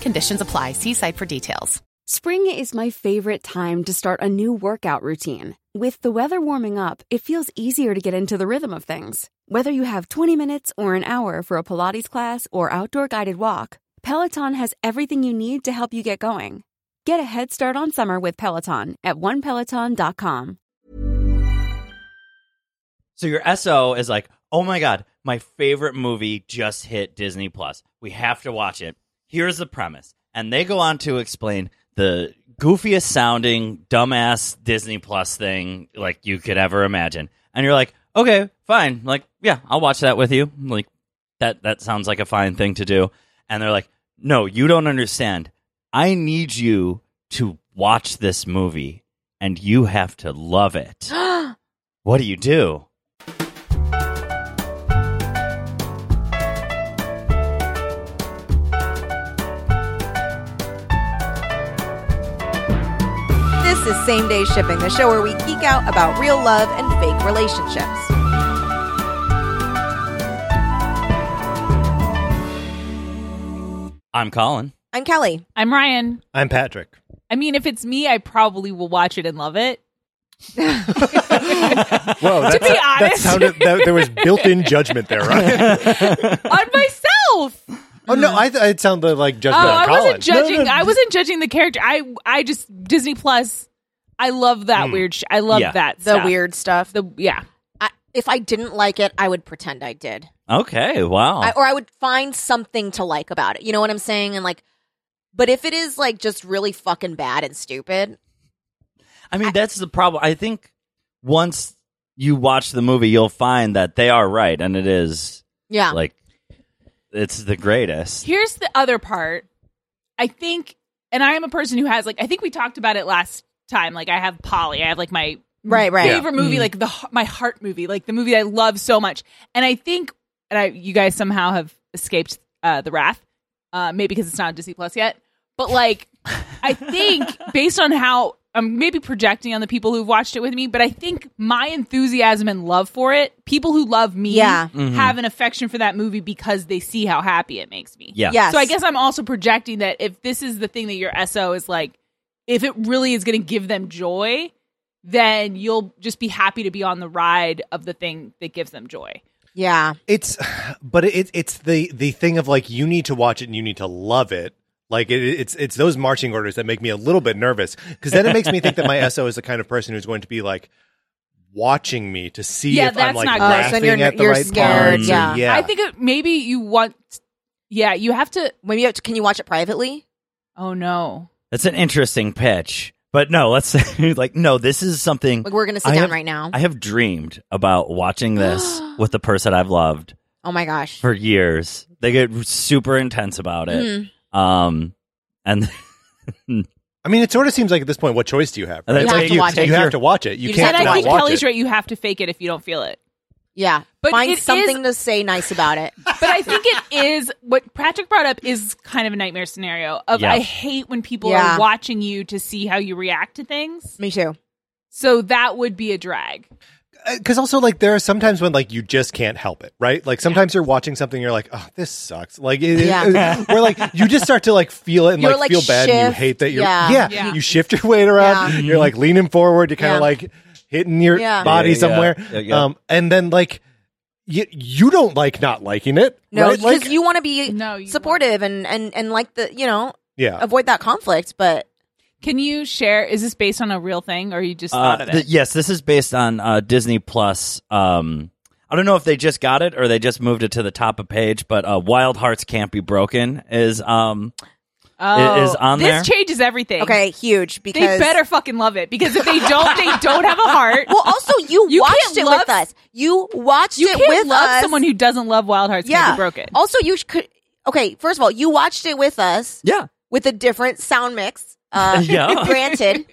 conditions apply. See site for details. Spring is my favorite time to start a new workout routine. With the weather warming up, it feels easier to get into the rhythm of things. Whether you have 20 minutes or an hour for a Pilates class or outdoor guided walk, Peloton has everything you need to help you get going. Get a head start on summer with Peloton at onepeloton.com. So your SO is like, oh my god, my favorite movie just hit Disney Plus. We have to watch it. Here's the premise, and they go on to explain the goofiest sounding, dumbass Disney Plus thing like you could ever imagine. And you're like, okay, fine. Like, yeah, I'll watch that with you. Like, that that sounds like a fine thing to do. And they're like, no, you don't understand. I need you to watch this movie, and you have to love it. what do you do? Is Same Day Shipping, the show where we geek out about real love and fake relationships. I'm Colin. I'm Kelly. I'm Ryan. I'm Patrick. I mean, if it's me, I probably will watch it and love it. Whoa, that's, be that honest. sounded that, there was built-in judgment there, right? On myself. oh no, I th- it sounded like Oh, judgment on I Colin. wasn't judging. No, no, I wasn't judging the character. I I just Disney Plus. I love that hmm. weird. Sh- I love Yeah. that The stuff. weird stuff. The yeah. I, if I didn't like it, I would pretend I did. Okay, wow. I, or I would find something to like about it. You know what I'm saying? And like, but if it is like just really fucking bad and stupid, I mean, that's the problem. I think once you watch the movie, you'll find that they are right, and it is yeah. like it's the greatest. Here's the other part. I think, and I am a person who has like. I think we talked about it last time. Like I have Paulie. I have like my right, right. favorite movie, like the my heart movie, like the movie I love so much. And I think, and I, you guys somehow have escaped uh, the wrath, uh, maybe because it's not on Disney Plus yet. But like, I think based on how I'm maybe projecting on the people who've watched it with me, but I think my enthusiasm and love for it, people who love me, Yeah. have an affection for that movie because they see how happy it makes me. Yeah. Yes. So I guess I'm also projecting that if this is the thing that your SO is like, if it really is going to give them joy, then you'll just be happy to be on the ride of the thing that gives them joy. Yeah. It's, but it, it's the the thing of like you need to watch it and you need to love it. Like it, it's it's those marching orders that make me a little bit nervous because then it makes me think that my SO is the kind of person who's going to be like watching me to see Yeah, if I'm that's like not good. Oh, so you're- at the you're right scared, parts. or- yeah. yeah. I think it, maybe you want, yeah, you have to. Maybe you have to, can you watch it privately? Oh no. That's an interesting pitch. But no, let's say like no, this is something Like we're gonna sit I down have- right now. I have dreamed about watching this with the person I've loved oh my gosh. for years. They get super intense about it. Mm-hmm. Um and I mean, it sort of seems like at this point, what choice do you have? And right? then You have Like, to watch it. You have to watch it. You, You can't and I not think watch Kelly's it. right. You have to fake it if you don't feel it. Yeah. But Find something is- to say nice about it. But I think it is what Patrick brought up is kind of a nightmare scenario of Yeah. I hate when people Yeah. are watching you to see how you react to things. Me too. So that would be a drag. Uh, because also like there are sometimes when like you just can't help it right like sometimes you're watching something you're like oh this sucks like it, it- Yeah. where like you just start to like feel it and like, like, feel bad and you hate that you're Yeah. yeah, Yeah. you shift your weight around Yeah. you're like leaning forward you're kind of Yeah. like hitting your Yeah. body Yeah, yeah, somewhere yeah, yeah. um and then like you, you don't like not liking it No, right? because like you want to be No, you supportive and, and, and like the, you know, yeah avoid that conflict. But Can you share? Is this based on a real thing, or you just Uh, thought of it? th- yes, this is based on uh, Disney Plus. Um, I don't know if they just got it or they just moved it to the top of page, but uh, Wild Hearts Can't Be Broken is um, oh, is on this there? changes everything. okay, huge Because they better fucking love it because if they don't, they don't have a heart. Well, also you, You watched can't it love- with us. You watched you it can't with love us. someone who doesn't love Wild Hearts yeah. Can't Be Broken. Also, you could. Okay, first of all, you watched it with us yeah, with a different sound mix. Uh, Yeah. Granted,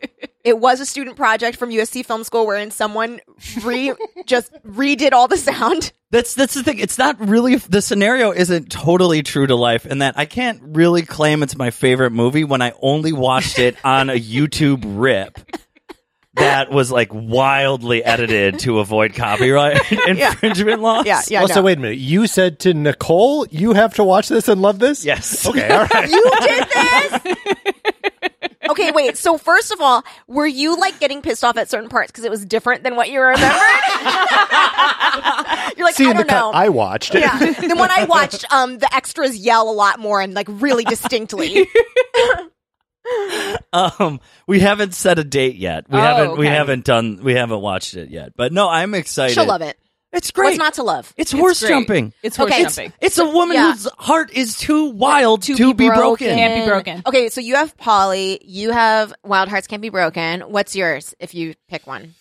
it was a student project from USC Film School wherein someone re just redid all the sound. that's that's the thing. It's not really the scenario isn't totally true to life, and that I can't really claim it's my favorite movie when I only watched it on a YouTube rip. That was like wildly edited to avoid copyright infringement laws. Yeah, yeah. also no. wait a minute you said to nicole you have to watch this and love this Yes. okay all right You did this. Okay, wait. So first of all, were you like getting pissed off at certain parts because it was different than what you remembered? You're like, see I don't know. i watched it yeah. Then when I watched, um, the extras yell a lot more and like really distinctly. Um, we haven't set a date yet. We Oh, haven't. We haven't done. We haven't watched it yet. But no, I'm excited. She'll love it. It's great. What's not to love? It's horse great. jumping. It's horse Okay. jumping. It's a woman Yeah. whose heart is too wild to, To be, broken. Can't be broken. Okay, so you have Paulie, you have Wild Hearts Can't Be Broken. What's yours if you pick one?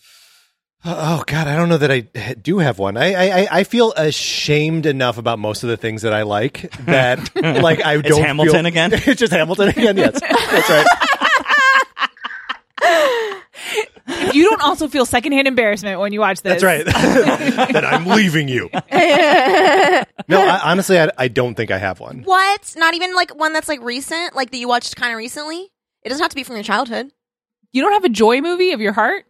Oh God, I don't know that I do have one. I I, I feel ashamed enough about most of the things that I like that like I It's don't. Hamilton feel- again? it's just Hamilton again. Yes, that's right. If you don't also feel secondhand embarrassment when you watch this. That's right. that I'm leaving you. no, I, honestly, I, I don't think I have one. What? Not even like one that's like recent, like that you watched kind of recently? It doesn't have to be from your childhood. You don't have a joy movie of your heart?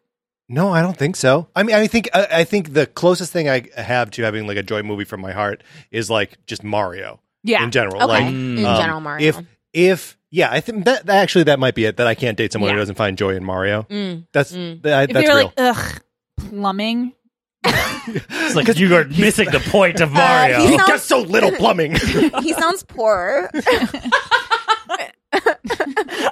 No, I don't think so. I mean, I think I, I think the closest thing I have to having like a joy movie from my heart is like just Mario. Yeah. in general. Okay. Like In um, general, Mario. If if yeah, I think that, that actually that might be it. That I can't date someone Yeah. who doesn't find joy in Mario. Mm. That's Mm. that, If that's they're real. like, ugh, plumbing. It's like you are missing the point of Mario. he He's sounds- got so little plumbing. he sounds poor. Ew.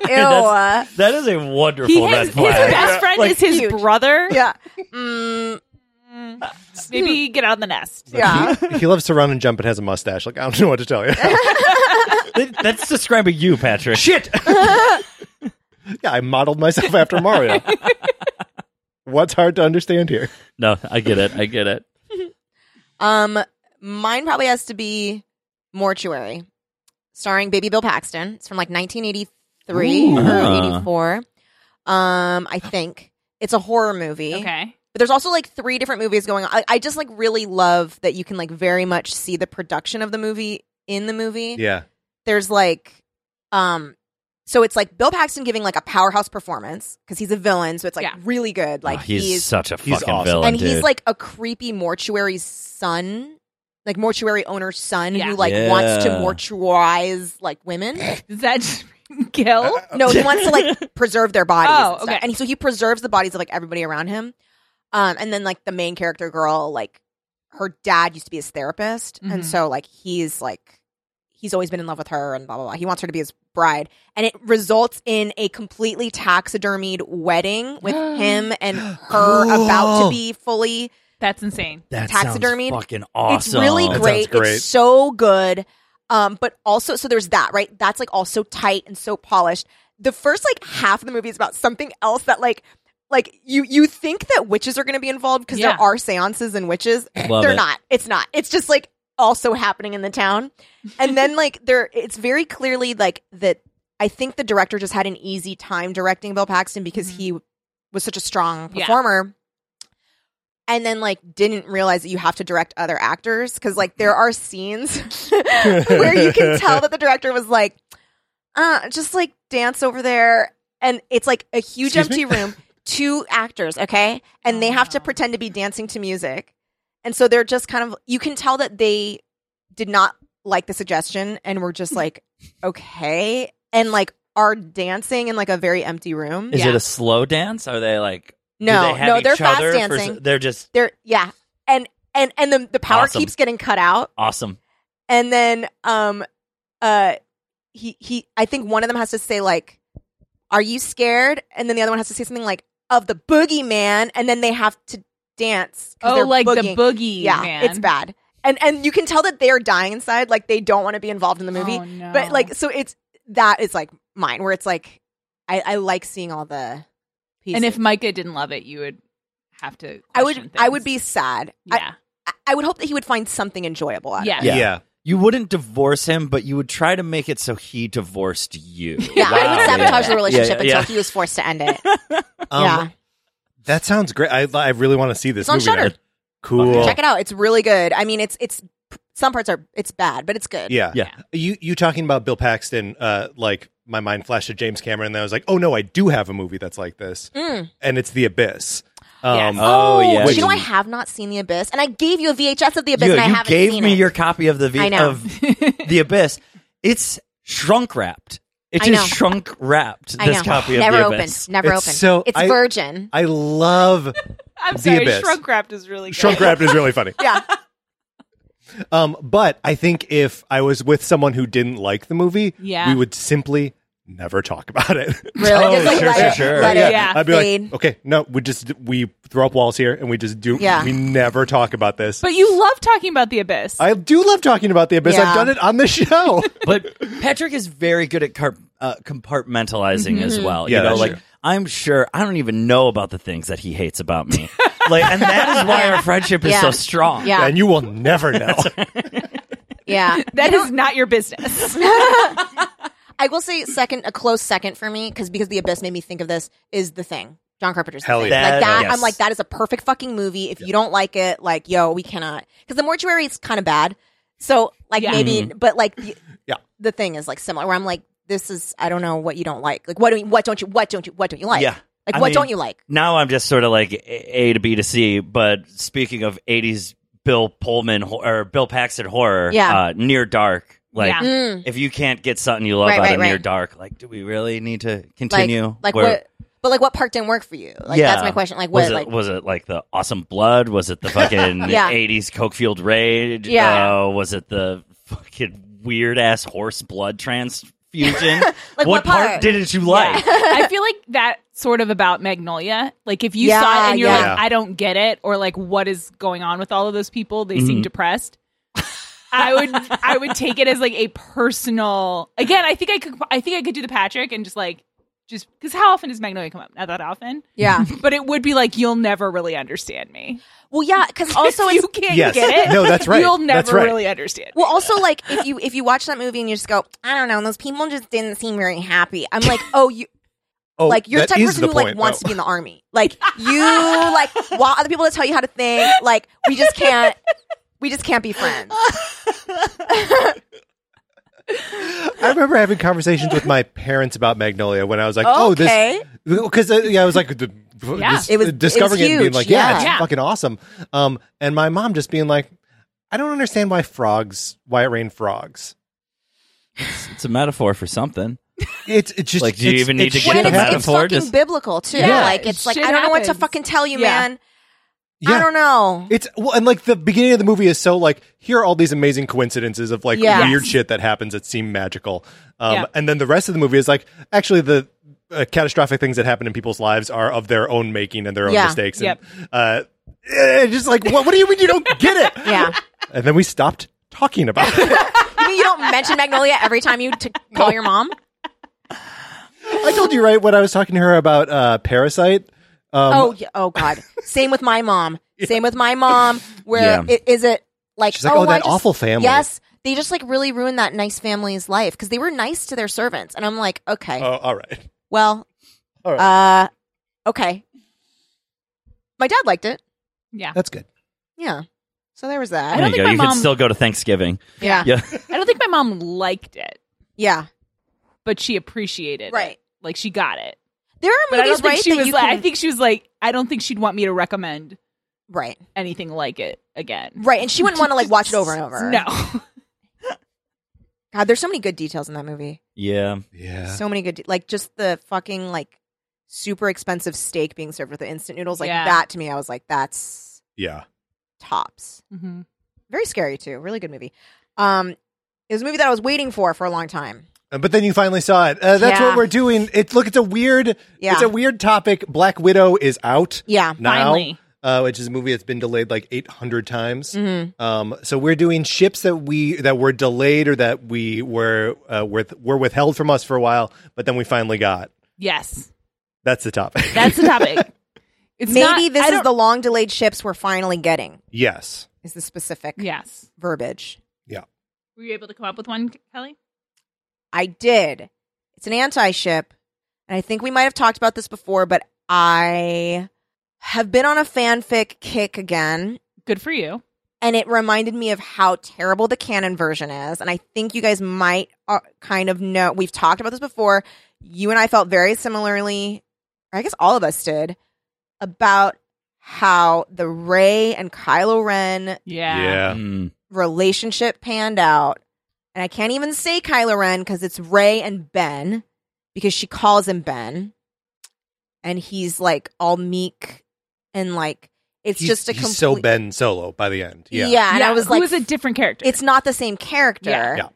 That's- that is a wonderful He red has, his best friend Like, is his huge. brother. yeah. Mm, Maybe get out of the nest. yeah. he loves to run and jump and has a mustache. Like I don't know what to tell you. That- that's describing you, Patrick. Shit. yeah, I modeled myself after Mario. What's hard to understand here? No, I get it. I get it. Um, mine probably has to be Mortuary, starring Baby Bill Paxton. It's from like 1983 Ooh. or Ah. 84. Um, I think it's a horror movie. Okay. But there's also like three different movies going on. I, I just like really love that you can like very much see the production of the movie in the movie. Yeah. There's like, um, so it's like Bill Paxton giving like a powerhouse performance because he's a villain, so it's like Yeah. really good. Like Oh, he's, such a he's fucking awesome. villain, and dude. he's like a creepy mortuary son, like mortuary owner's son Yeah. who like wants to Yeah. mortuarize like women. Does that just kill? No, he wants to like preserve their bodies. Oh, and, stuff. okay. and so he preserves the bodies of like everybody around him. Um, and then like the main character girl, like her dad used to be his therapist, Mhm. and so like he's like he's always been in love with her, and blah blah blah. He wants her to be his bride, and it results in a completely taxidermied wedding with him and her about to be fully That's insane. that taxidermied. sounds fucking awesome. it's really That great. great. It's so good. Um, but also, so there's that, right? That's like also tight and so polished. The first like half of the movie is about something else that like, like you you think that witches are going to be involved because Yeah. there are seances and witches. Love They're it. not. It's not. It's just like also happening in the town. And then like there, it's very clearly like that. I think the director just had an easy time directing Bill Paxton because he was such a strong Yeah. performer. and then like didn't realize that you have to direct other actors because like there are scenes where you can tell that the director was like, uh, just like dance over there, and it's like a huge Excuse me? empty room, two actors, okay, and they have to pretend to be dancing to music, and so they're just kind of you can tell that they did not like the suggestion and were just like, okay, and like are dancing in like a very empty room. Is Yeah. it a slow dance? Are they like No, they have no, they're fast other for dancing. they're just They're yeah, and and and the the power Awesome. keeps getting cut out, awesome. and then um uh he he I think one of them has to say like, "Are you scared?" and then the other one has to say something like of the boogeyman, and then they have to dance. 'cause Oh, like boogieing. the boogie. Yeah, man. it's bad. And and you can tell that they are dying inside, like they don't want to be involved in the movie. Oh, no. But like, so it's that is like mine, where it's like I, I like seeing all the pieces. and if Micah didn't love it, you would have to. I would, question I would be sad. Yeah. I, I would hope that he would find something enjoyable out Yeah. of it. Yeah. You wouldn't divorce him, but you would try to make it so he divorced you. Yeah, I would sabotage Yeah. the relationship Yeah, yeah. until he was forced to end it. Um, yeah, That sounds great. I, I really want to see this It's on movie. Shudder. now. Cool. check it out. It's really good. I mean, it's it's some parts are it's bad, but it's good. Yeah. Yeah. You you talking about Bill Paxton, uh, like my mind flashed to James Cameron, and I was like, oh no, I do have a movie that's like this. Mm. And it's The Abyss. Um, Yes. Oh, yeah. Do you know I have not seen The Abyss, and I gave you a VHS of The Abyss, Yo, and I you haven't gave me it. your copy of the v- I know. of the abyss. It's shrunk wrapped. It I is know. shrunk wrapped. I This know. copy of Never the opened. abyss. Never It's opened. so- it's I- virgin. I love I'm The sorry. Abyss. Shrunk wrapped is really good. Shrunk Wrapped is really funny. yeah. Um, but I think if I was with someone who didn't like the movie, Yeah. we would simply never talk about it. Really? Oh, like sure, let sure, it, sure. yeah. Yeah. I'd be fade. like, okay, no, we just we throw up walls here and we just do. Yeah. we never talk about this. But you love talking about the abyss. I do love talking about the abyss. Yeah. I've done it on the show. but Patrick is very good at car- uh, compartmentalizing as well. Yeah, you know, that's like true. I'm sure I don't even know about the things that he hates about me. like, and that is why our friendship is Yeah. so strong. Yeah. and you will never know. Yeah. that is not your business. I will say second, a close second for me, because because the abyss made me think of this is the thing. John Carpenter's Hell The Thing. yeah. like that. Yes. I'm like that is a perfect fucking movie. If you don't like it, like yo, we cannot because the mortuary is kind of bad. So like Yeah. maybe, but like the, Yeah. the thing is like similar. Where I'm like, this is I don't know what you don't like. Like what do you, what don't you what don't you what don't you like? Yeah. Like I what mean, don't you like? Now I'm just sort of like A A to B to C. But speaking of 80s Bill Pullman or Bill Paxton horror, Yeah. uh, Near Dark. Like, Yeah. Mm. if you can't get something you love Right, out right, of Near right. Dark, like, do we really need to Like continue? like Where- what? But like what part didn't work for you? Like Yeah. that's my question. Like was it Like was it like the awesome blood? Was it the fucking Yeah. eighties coke fueled rage? Yeah. Uh, was it the fucking weird ass horse blood transfusion? Like, what part? didn't you like? I feel like that sort of about Magnolia. Like if you Yeah, saw it and you're yeah. like, I don't get it, or like what is going on with all of those people? They Mm-hmm. seem depressed. I would I would take it as like a personal. Again, I think I could I think I could do the Patrick and just like just because how often does Magnolia come up? Not that often. yeah. But it would be like you'll never really understand me. Well, yeah. Because also if you can't Yes. get it. No, that's right. You'll never That's right. really understand. Well, also like if you if you watch that movie and you just go, I don't know, and those people just didn't seem very happy. I'm like, oh, you Oh, like you're the type of person the who like point, wants though. to be in the army. Like you like want other people to tell you how to think. Like we just can't. We just can't be friends. I remember having conversations with my parents about Magnolia when I was like, "Oh, Okay. this," because uh, yeah, I was like, the, Yeah. this- It was- discovering it it, was and being like, "Yeah, yeah. it's Yeah. fucking awesome." Um, and my mom just being like, "I don't understand why frogs, why it rained frogs." it's a metaphor for something. It's it's just Like, do you even need to get When the it's, happens. it's metaphor? fucking Just- biblical too. Yeah, like it's like shit I don't know what to fucking tell you, Yeah. man. Yeah. I don't know. It's well, and like the beginning of the movie is so like here are all these amazing coincidences of like Yes. weird shit that happens that seem magical, um, Yeah. and then the rest of the movie is like actually the uh, catastrophic things that happen in people's lives are of their own making and their own Yeah. mistakes. Yep. And, uh, eh, just like what, what do you mean you don't get it? Yeah. And then we stopped talking about it. You mean you don't mention Magnolia every time you t- call your mom? I told you right when I was talking to her about uh, Parasite. Um, oh, yeah. oh God. Same with my mom. Same with my mom. Where Yeah. it, is it like? She's like, "Oh, I that just- awful family." Yes, they just like really ruined that nice family's life because they were nice to their servants, and I'm like, okay, Oh, all right. well, All right. uh, okay. My dad liked it. Yeah. That's good. Yeah. So there was that. There don't you think go. my You mom- can still go to Thanksgiving. Yeah. Yeah. I don't think my mom liked it, Yeah. but she appreciated it. Right. Like she got it. There are But I movies, don't think right? she that was you like can- I think she was like I don't think she'd want me to recommend right. anything like it again. Right. And she wouldn't want to like watch it over and over. No. God, there's so many good details in that movie. Yeah. Yeah. So many good, de- like just the fucking like super expensive steak being served with the instant noodles. Like Yeah. that to me, I was like, that's yeah. tops. Mm-hmm. Very scary too. Really good movie. Um, it was a movie that I was waiting for for a long time. Uh, But then you finally saw it. Uh, that's Yeah. what we're doing. It's look. It's a weird. Yeah. It's a weird topic. Black Widow is out Yeah. now, Finally. uh, which is a movie that's been delayed like eight hundred times. Mm-hmm. Um, so we're doing ships that we that were delayed or that we were uh, with, were withheld from us for a while, but then we finally got. Yes. That's the topic. That's the topic. It's Maybe not- this is the long delayed ships we're finally getting. yes. Is the specific Yes. verbiage? Yeah. Were you able to come up with one, Kelly? I did. It's an anti ship. And I think we might have talked about this before, but I have been on a fanfic kick again. Good for you. And it reminded me of how terrible the canon version is. And I think you guys might uh, kind of know. We've talked about this before. You and I felt very similarly, or I guess all of us did, about how the Rey and Kylo Ren Yeah. Yeah. Mm. relationship panned out. And I can't even say Kylo Ren because it's Rey and Ben because she calls him Ben. And he's like all meek and like it's He's- just a he's complete so Ben Solo by the end. Yeah. Yeah, and I was who like was a different character. it's not the same character. Yeah. Yeah.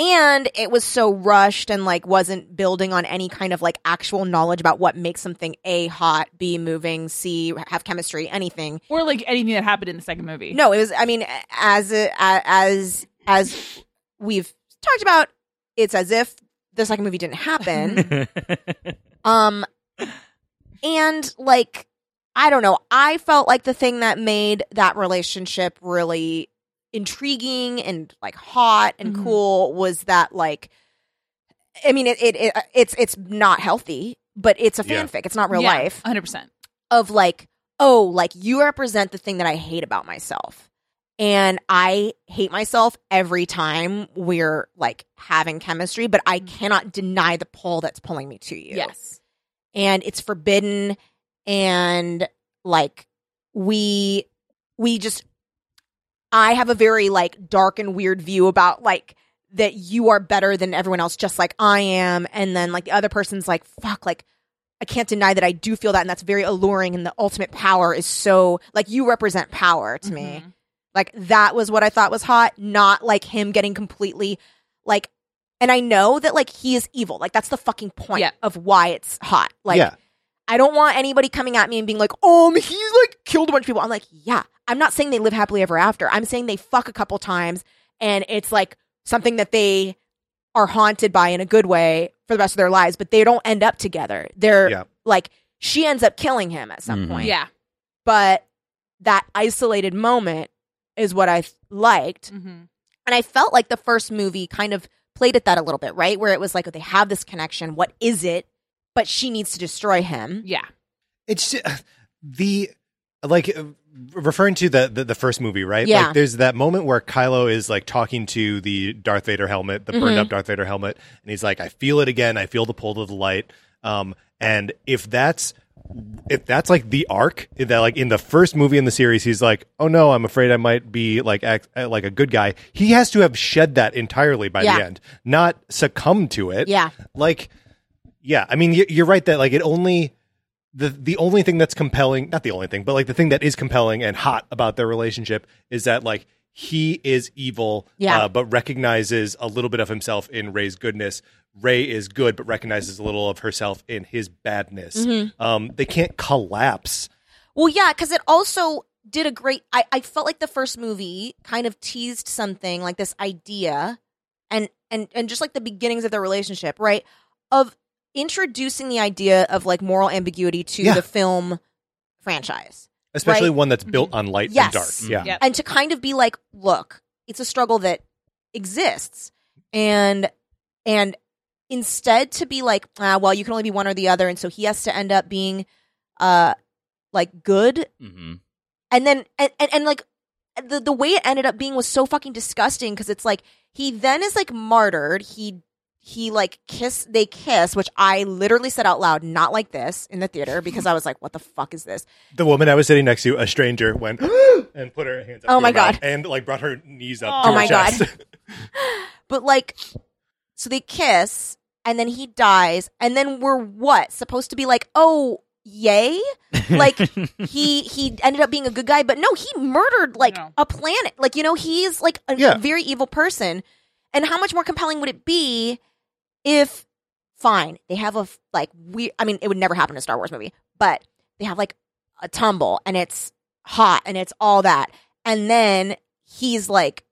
And it was so rushed and like wasn't building on any kind of like actual knowledge about what makes something A hot, B moving, C have chemistry, anything. or like anything that happened in the second movie. No, it was. I mean, as a- as as we've talked about, it's as if the second movie didn't happen. um, and like I don't know, I felt like the thing that made that relationship really intriguing and like hot and Mhm. cool was that like. I mean, it, it, it it's it's not healthy, but it's a Yeah. fanfic. It's not real Yeah, life 100%. of like, oh, like you represent the thing that I hate about myself. And I hate myself every time we're like having chemistry, but I mm-hmm. cannot deny the pull that's pulling me to you. Yes. And it's forbidden and like we we just I have a very like dark and weird view about like that you are better than everyone else just like I am and then like the other person's like fuck like I can't deny that I do feel that and that's very alluring and the ultimate power is so like you represent power to me. Mm-hmm. Like that was what I thought was hot, not like him getting completely like and I know that like he is evil. Like that's the fucking point Yeah. of why it's hot. Like yeah. I don't want anybody coming at me and being like, "Um, he's like killed a bunch of people." I'm like, "Yeah, I'm not saying they live happily ever after. I'm saying they fuck a couple times and it's like something that they are haunted by in a good way for the rest of their lives, but they don't end up together. They're Yeah. like she ends up killing him at some Mhm. point. Yeah. But that isolated moment is what I liked. hmm And I felt like the first movie kind of played at that a little bit, right? Where it was like they have this connection. What is it? But she needs to destroy him. Yeah. It's ju- the like uh, referring to the, the the first movie, right? Yeah. Like there's that moment where Kylo is like talking to the Darth Vader helmet, the burned Mhm. up Darth Vader helmet, and he's like, "I feel it again. I feel the pull of the light." Um, and if that's if that's like the arc that like in the first movie in the series he's like oh no i'm afraid i might be like act, uh, like a good guy he has to have shed that entirely by Yeah. the end not succumb to it Yeah. like yeah i mean you're right that like it only the the only thing that's compelling not the only thing but like the thing that is compelling and hot about their relationship is that like he is evil Yeah. uh, but recognizes a little bit of himself in rey's goodness rey is good but recognizes a little of herself in his badness Mm-hmm. um they can't collapse Well, yeah, because it also did a great. I, I felt like the first movie kind of teased something like this idea, and and and just like the beginnings of their relationship, right? Of introducing the idea of like moral ambiguity to Yeah. the film franchise, especially Right. one that's built on light Yes. and dark yeah Yep. and to kind of be like, look, it's a struggle that exists, and and instead to be like, ah, well, you can only be one or the other, and so he has to end up being, uh, like good hmm and then and, and, and like the the way it ended up being was so fucking disgusting because it's like he then is like martyred. He he like kiss they kiss, which I literally said out loud, not like this in the theater because I was like, what the fuck is this? The woman I was sitting next to, a stranger, went and put her hands up. Oh to my her mouth God. And like brought her knees up. Oh to her my God. chest. But like, so they kiss, and then he dies, and then we're what supposed to be like? Oh, yay! Like he he ended up being a good guy, but no, he murdered like No. a planet. Like you know, he's like a Yeah. very evil person. And how much more compelling would it be if, fine, they have a like we? I mean, it would never happen in a Star Wars movie, but they have like a tumble, and it's hot, and it's all that, and then he's like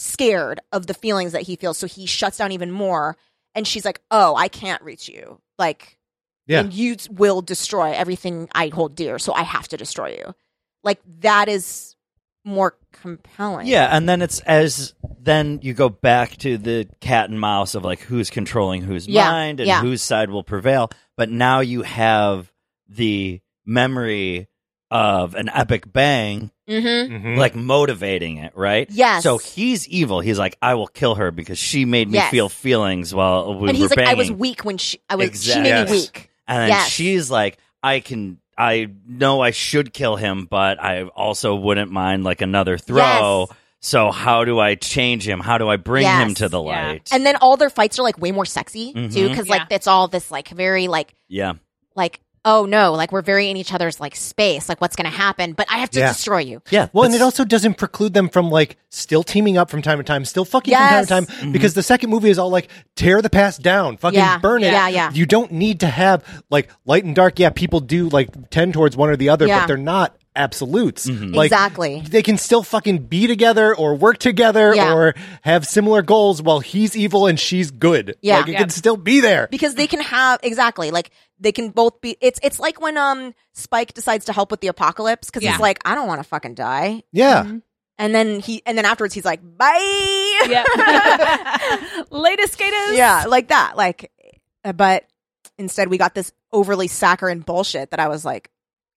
scared of the feelings that he feels, so he shuts down even more. And she's like, "Oh, I can't reach you. Like, Yeah. and you will destroy everything I hold dear, so I have to destroy you." Like that is more compelling. Yeah, and then it's as then you go back to the cat and mouse of like who's controlling whose Yeah, mind and yeah. whose side will prevail. But now you have the memory of an epic bang, Mm-hmm. Mhm. like motivating it, right? Yes. So he's evil. He's like, I will kill her because she made me Yes. feel feelings while we and he's were like, banging. "I was weak when she. I was. Exactly. She made Yes. me weak." And then Yes. she's like, I can, I know I should kill him, but I also wouldn't mind like another throw. Yes. So how do I change him? How do I bring Yes. him to the Yeah. light? And then all their fights are like way more sexy too, Mhm. because Yeah. like it's all this like very like yeah, like oh no, like we're very in each other's like space. Like what's gonna happen? But I have to Yeah. destroy you. yeah. Well, and it also doesn't preclude them from like still teaming up from time to time, still fucking Yes. from time to time, Mm-hmm. because the second movie is all like tear the past down, fucking Yeah. burn it. Yeah, yeah. You don't need to have like light and dark. Yeah, people do like tend towards one or the other, Yeah. but they're not absolutes. Mm-hmm. Like, Exactly. They can still fucking be together or work together Yeah. or have similar goals while he's evil and she's good. Yeah. Like it Yeah. can still be there. because they can have exactly like they can both be it's it's like when um spike decides to help with the apocalypse because Yeah. he's like i don't want to fucking die Yeah. Mm-hmm. and then he and then afterwards he's like bye Yep. Latest skaters. yeah like that like but instead we got this overly saccharine bullshit that i was like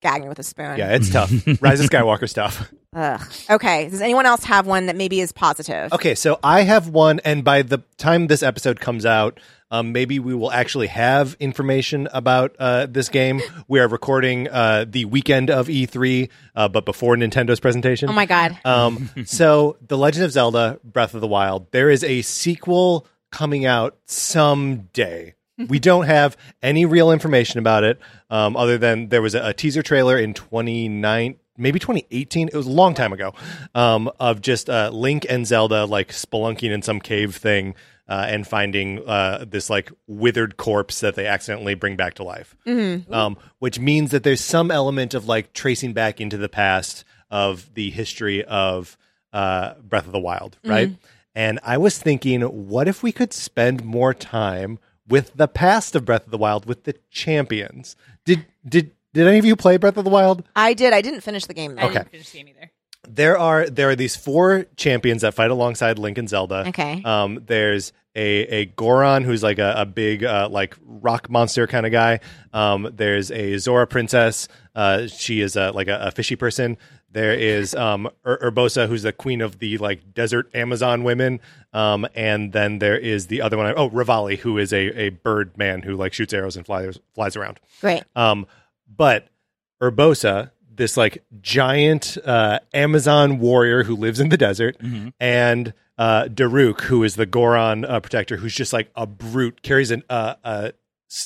gagging with a spoon Yeah, it's tough. Rise of Skywalker stuff. Ugh. okay does anyone else have one that maybe is positive Okay, so I have one, and by the time this episode comes out, um, maybe we will actually have information about uh, this game. We are recording uh, the weekend of E3, uh, but before Nintendo's presentation. oh my god Um, so, The Legend of Zelda: Breath of the Wild. There is a sequel coming out someday. We don't have any real information about it, um, other than there was a, a teaser trailer in 29, maybe 2018. It was a long time ago, um, of just uh, Link and Zelda like spelunking in some cave thing. Uh, and finding uh, this like withered corpse that they accidentally bring back to life, um, which means that there's some element of like tracing back into the past of the history of uh, Breath of the Wild, right? And I was thinking, what if we could spend more time with the past of Breath of the Wild with the champions? Did did did any of you play Breath of the Wild? i did i didn't finish the game though I Okay. didn't finish the game either. There are there are these four champions that fight alongside Link and Zelda. Okay. Um, there's a a Goron who's like a, a big uh, like rock monster kind of guy. Um, there's a Zora princess. Uh, she is a, like a, a fishy person. There is um, Ur- Urbosa, who's the queen of the like desert Amazon women. Um, and then there is the other one. Oh, Revali, who is a, a bird man who like shoots arrows and flies flies around. great Um, but Urbosa, this like giant uh, Amazon warrior who lives in the desert, and uh, Daruk, who is the Goron uh, protector, who's just like a brute, carries an uh, uh, s-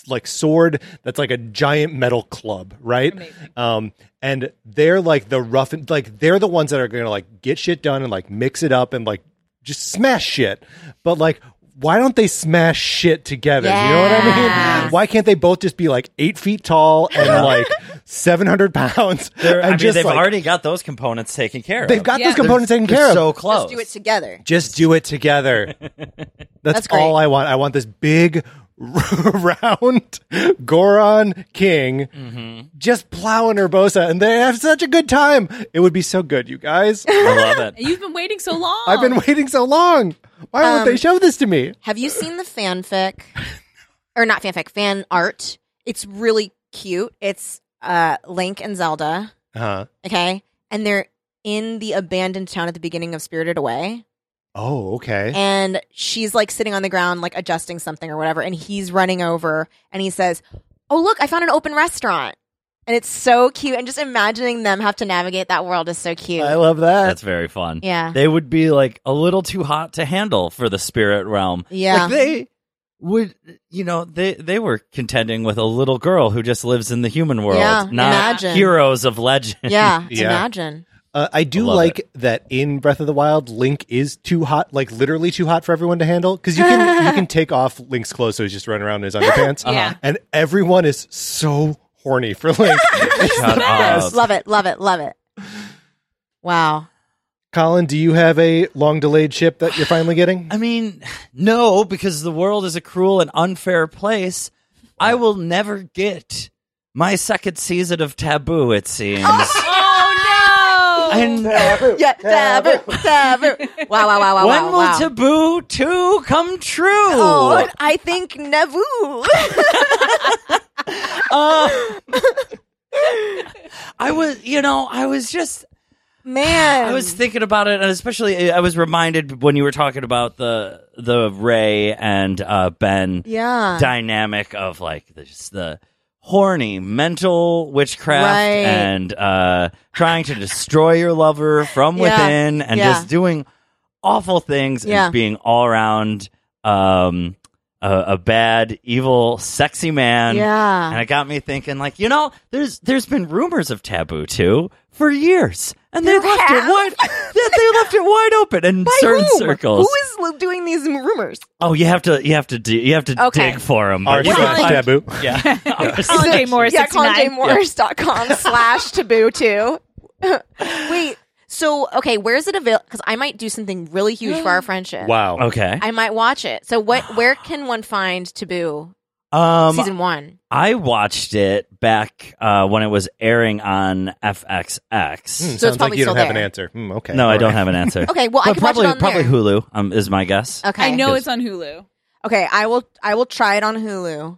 like sword that's like a giant metal club, right? Amazing. Um, and they're like the rough, like they're the ones that are gonna like get shit done and like mix it up and like just smash shit. But like, why don't they smash shit together? You know what I mean? Why can't they both just be like eight feet tall and like seven hundred pounds? They're- and I mean, just they've like, already got those components taken care of. they've got Yeah. those components taken They're care of. so close. Just do it together. Just do it together. That's, That's all I want. I want this big, round Goron king Mm-hmm. just plowing Urbosa, and they have such a good time. It would be so good, you guys. I love it. You've been waiting so long. I've been waiting so long. Why won't Um, they show this to me? Have you seen the fanfic? or not fanfic, fan art? It's really cute. It's uh Link and Zelda, Uh-huh. okay? and they're in the abandoned town at the beginning of Spirited Away. Oh, okay. and she's like sitting on the ground like adjusting something or whatever and he's running over and he says oh look i found an open restaurant and it's so cute and just imagining them have to navigate that world is so cute I love that. That's very fun. yeah They would be like a little too hot to handle for the spirit realm. Yeah. Like they would you know, they they were contending with a little girl who just lives in the human world, Yeah, not imagine. heroes of legend. yeah, Yeah. imagine Uh, I do I love like that in Breath of the Wild, Link is too hot, like literally too hot for everyone to handle. Because you can you can take off Link's clothes so he's just running around in his underpants, Yeah. and everyone is so horny for Link. Love it love it love it wow Colin, do you have a long delayed ship that you're finally getting? I mean, no, because the world is a cruel and unfair place. I will never get my second season of Taboo, it seems. And yeah taboo taboo wow wow wow wow when wow, will wow. Taboo 2 come true? oh i think nevu Uh, I was, you know, I was just, man. I was thinking about it, and especially I was reminded when you were talking about the the Rey and uh, Ben yeah. dynamic of like the, the horny mental witchcraft Right. and uh, trying to destroy your lover from Yeah. within, and Yeah. just doing awful things Yeah. and being all around um, a, a bad, evil, sexy man. yeah And it got me thinking, like, you know, there's there's been rumors of Taboo too for years, and they There left have? it wide. yeah, they left it wide open in By certain whom? circles. Who is doing these rumors? oh, you have to, you have to, do, you have to Okay. dig for them. R slash taboo. Yeah, Colin J. Morris, yeah, 69. ColinJMorris.com slash taboo too. Wait, so okay, where is it available? Because I might do something really huge for our friendship. Wow. okay. I might watch it. So what? Where can one find Taboo Um, season one? I watched it back uh, when it was airing on FXX. Hmm, it's sounds like probably you don't still have an answer. Hmm, okay. No, I All don't have an answer. Okay, well I can probably watch it on probably there. Hulu um, is my guess. Okay, I know it's on Hulu. Okay, I will. I will try it on Hulu.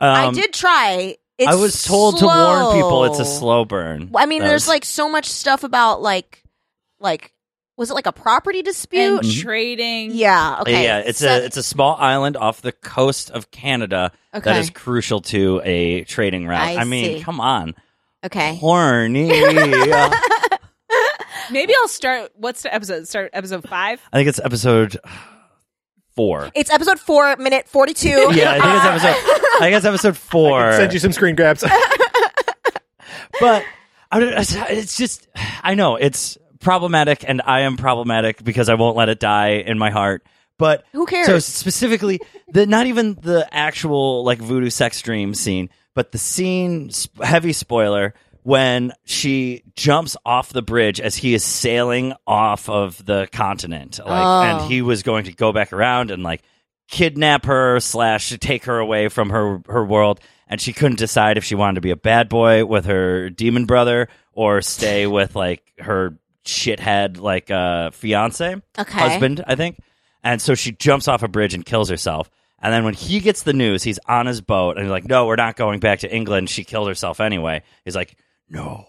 I Um, did try. It's I was told to warn people it's a slow. slow burn. I mean, That there's like so much stuff about like, like, was it like a property dispute? And mm-hmm. trading. yeah. Okay. Yeah, it's So- a it's a small island off the coast of Canada that Okay. is crucial to a trading route. I I, mean, see. come on, okay. horny. Maybe I'll start. What's the episode? Start episode five. I think it's episode four. It's episode four, minute forty-two. Yeah, I think it's episode. I think it's episode four. Send you some screen grabs. but I it's- it's just I know it's problematic, and I am problematic because I won't let it die in my heart. But Who cares? So specifically, the not even the actual like voodoo sex dream scene, but the scene heavy spoiler when she jumps off the bridge as he is sailing off of the continent, like, Oh. and he was going to go back around and like kidnap her slash take her away from her her world and she couldn't decide if she wanted to be a bad boy with her demon brother or stay with like her shithead like uh fiance Okay. husband i think and so she jumps off a bridge and kills herself and then when he gets the news he's on his boat and he's like no we're not going back to england she killed herself anyway he's like no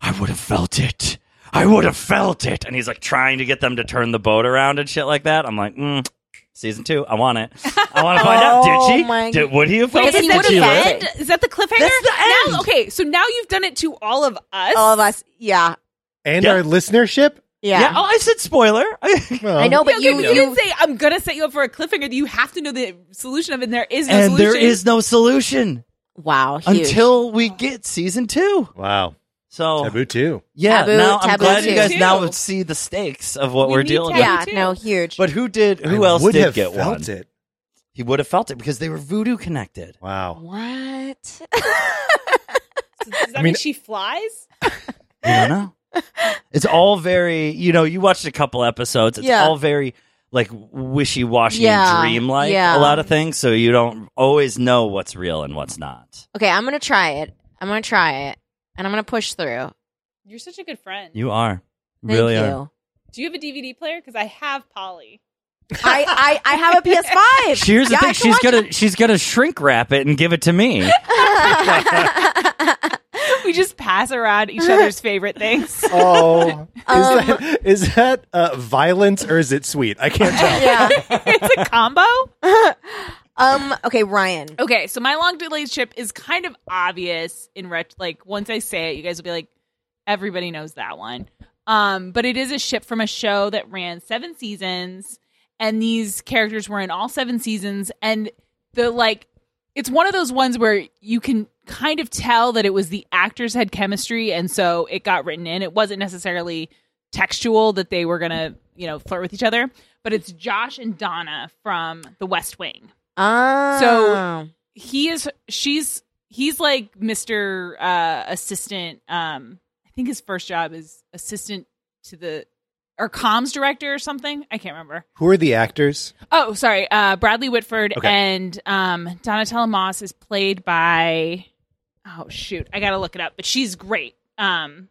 i would have felt it i would have felt it and he's like trying to get them to turn the boat around and shit like that i'm like mm, season two i want it i want to find out Oh did she my did, would he have felt Wait, Because it is he that Did she the would've live? Is that the cliffhanger? That's the Now, end. okay, so now you've done it to all of us. All of us. Yeah. And Yeah. our listenership. Yeah. yeah oh i said spoiler Well, I know, but Yeah, you, you, you didn't say I'm gonna set you up for a cliffhanger. You have to know the solution of it. And there is no and solution. there is no solution wow, huge. until we get season two Wow. so Taboo too. Yeah, Taboo- now I'm taboo glad you guys now Too. see the stakes of what We we're dealing with. yeah, too. no, huge. But who did? Who I else would did have get felt one? it. He would have felt it because they were voodoo connected. Wow. what? Does that I mean mean- she flies? You don't know. It's all very, you know, you watched a couple episodes. It's Yeah. all very like wishy washy Yeah, and dreamlike. yeah. A lot of things, so you don't always know what's real and what's not. okay, I'm gonna try it. I'm gonna try it, and I'm gonna push through. You're such a good friend. You are Thank really you. are. Do you have a DVD player? Because I have Paulie. I, I I have a PS5. Here's the Yeah, I thing: she's gonna it. she's gonna shrink wrap it and give it to me. we just pass around each other's favorite things. Oh, is Um, that is that uh, violence or is it sweet? I can't tell. yeah. it's a combo. Um. Okay, Ryan. Okay, so my long delayed ship is kind of obvious in ret like once I say it, you guys will be like, everybody knows that one. Um, but it is a ship from a show that ran seven seasons, and these characters were in all seven seasons, and the like it's one of those ones where you can kind of tell that it was the actors had chemistry and so it got written in. It wasn't necessarily textual that they were gonna, you know, flirt with each other. But it's Josh and Donna from the West Wing Oh. So- he is she's he's like mr uh assistant um i think his first job is assistant to the or comms director or something i can't remember Who are the actors? oh sorry uh bradley whitford Okay. and um donnatella moss is played by oh shoot i gotta look it up but she's great um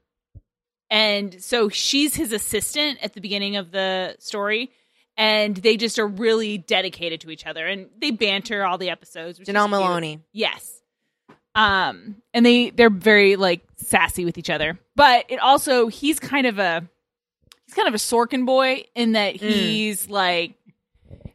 and so she's his assistant at the beginning of the story and they just are really dedicated to each other and they banter all the episodes which is Janel cute. Moloney. Yes. Um, and they they're very like sassy with each other. But it also he's kind of a he's kind of a Sorkin boy in that he's like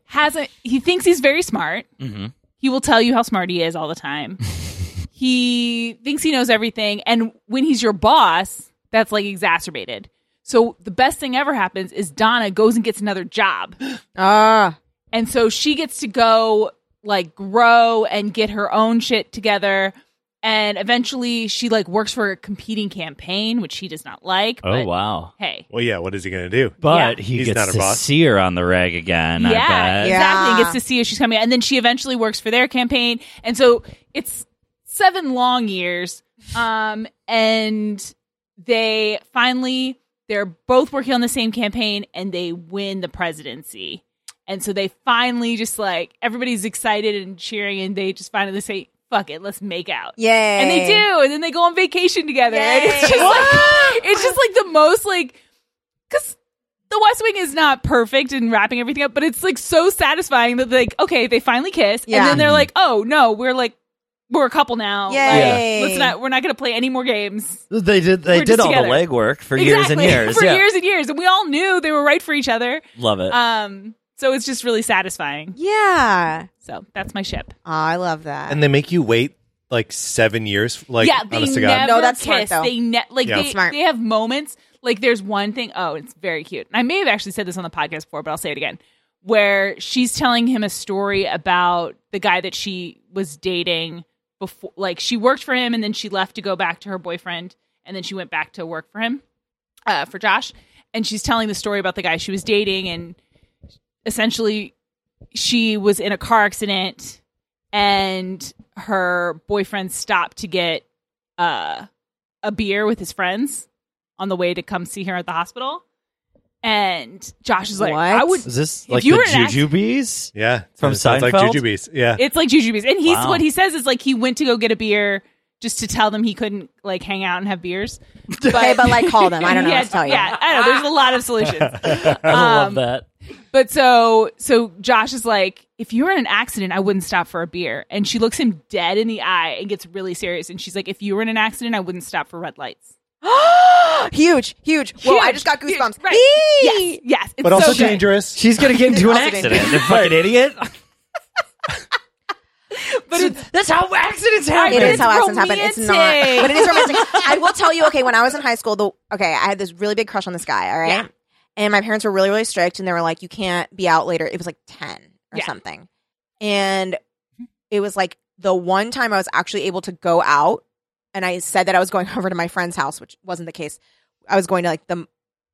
hasn't he thinks he's very smart. hmm He will tell you how smart he is all the time. he thinks he knows everything, and when he's your boss, that's like exacerbated. So the best thing ever happens is Donna goes and gets another job. Ah. And so she gets to go like grow and get her own shit together. And eventually she like works for a competing campaign, which she does not like. Oh but wow! Hey. Well, yeah. What is he going to do? But Yeah. he He's gets not her to boss. see her on the rag again. I yeah, bet. Exactly. And gets to see if she's coming. And then she eventually works for their campaign. And so it's seven long years. Um, and they finally they're both working on the same campaign and they win the presidency. And so they finally just like everybody's excited and cheering and they just finally say, fuck it, let's make out. Yay. And they do, and then they go on vacation together. And it's Yay. just like it's just like the most like because the West Wing is not perfect in wrapping everything up, but it's like so satisfying that like okay, they finally kiss, Yeah. and then they're like, oh no, we're like we're a couple now. Yay. Like, let's not we're not gonna play any more games. They did. They We're did just all together. the legwork for years and Exactly. years. for yeah. years and years, and we all knew they were right for each other. Love it. Um, so it's just really satisfying. Yeah. So that's my ship. Oh, I love that. And they make you wait like seven years. Like, yeah, they honest to never God. No, that's kiss. smart, though. They ne- like Yeah. they, Smart. they have moments. Like there's one thing. Oh, it's very cute. And I may have actually said this on the podcast before, but I'll say it again. Where she's telling him a story about the guy that she was dating before. Like she worked for him, and then she left to go back to her boyfriend, and then she went back to work for him, uh, for Josh. And she's telling the story about the guy she was dating, and essentially she was in a car accident and her boyfriend stopped to get uh, a beer with his friends on the way to come see her at the hospital. And Josh is like, What? I would. Is this like you the were an act- Jujubes? Yeah. From It sounds like Seinfeld? Jujubes. Yeah. It's like jujubes, and he's Wow. what he says is like he went to go get a beer just to tell them he couldn't like hang out and have beers. okay, but like call them. I don't know yeah, what to tell you. Yeah, I know. There's a lot of solutions. I Um, love that. But so so Josh is like, if you were in an accident, I wouldn't stop for a beer. And she looks him dead in the eye and gets really serious. And she's like, if you were in an accident, I wouldn't stop for red lights. huge, huge. Whoa, I just got huge, goosebumps. Right. Yes, yes. It's but also so good. dangerous. She's gonna get into an Also accident. dangerous. You fucking idiot. But it's That's how accidents happen. It is how accidents happen. It's not, but it is romantic. I will tell you. Okay, when I was in high school, the okay, I had this really big crush on this guy. All right, Yeah. and my parents were really, really strict, and they were like, "You can't be out later." It was like ten or Yeah. something, and it was like the one time I was actually able to go out, and I said that I was going over to my friend's house, which wasn't the case. I was going to like the.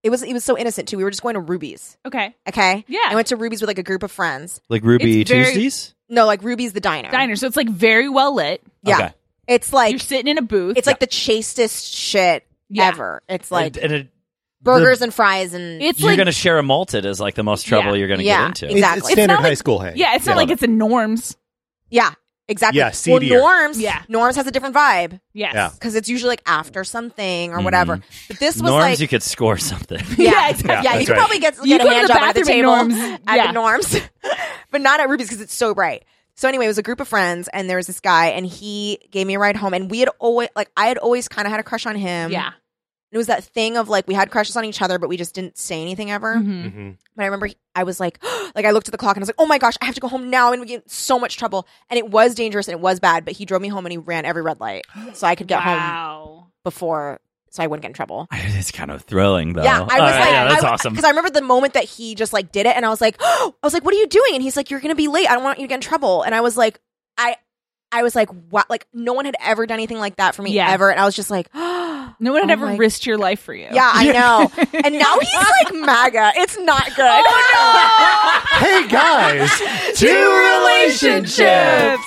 It was it was so innocent too. We were just going to Ruby's. okay. Okay, Yeah. I went to Ruby's with like a group of friends. Like Ruby It's very- Tuesdays. No, like Ruby's the diner. Diner. So it's like very well lit. Yeah, Okay. it's like You're sitting in a booth. it's like the chastest shit Yeah. ever. It's like and, and it, burgers and fries and it's you're like gonna share a malted is like the most trouble Yeah. you're gonna Yeah. get into. It's- Exactly. It's, It's standard not high like- school hang. yeah. It's not like it's a norms. yeah, exactly. Yeah, well, norms, Yeah. norms has a different vibe Yes. Yeah. because it's usually like after something or whatever. Mm-hmm. But this was Norms, like, you could score something. yeah, Yeah, exactly. yeah, you that's could right. probably get, You a go to hand the job at the bathroom at table Norms. at Yeah. the norms, but not at Ruby's because it's so bright. So anyway, it was a group of friends, and there was this guy, and he gave me a ride home, and we had always like I had always kind of had a crush on him. Yeah. It was that thing of like we had crushes on each other, but we just didn't say anything ever. Mhm. hmm But I remember he- I was like, like I looked at the clock and I was like, oh my gosh, I have to go home now, and we get in so much trouble. And it was dangerous and it was bad, but he drove me home and he ran every red light, so I could get home before, so I wouldn't get in trouble. It's kind of thrilling, though. Yeah, I was All right, like, yeah, that's I, awesome. Because I remember the moment that he just like did it, and I was like, oh, I was like, what are you doing? And he's like, you're gonna be late. I don't want you to get in trouble. And I was like, I, I was like, what? Like no one had ever done anything like that for me Yeah. ever, and I was just like, No one had Oh ever my- risked your life for you. yeah, I know. and now he's like MAGA. It's not good. Oh, hey guys, Two relationships.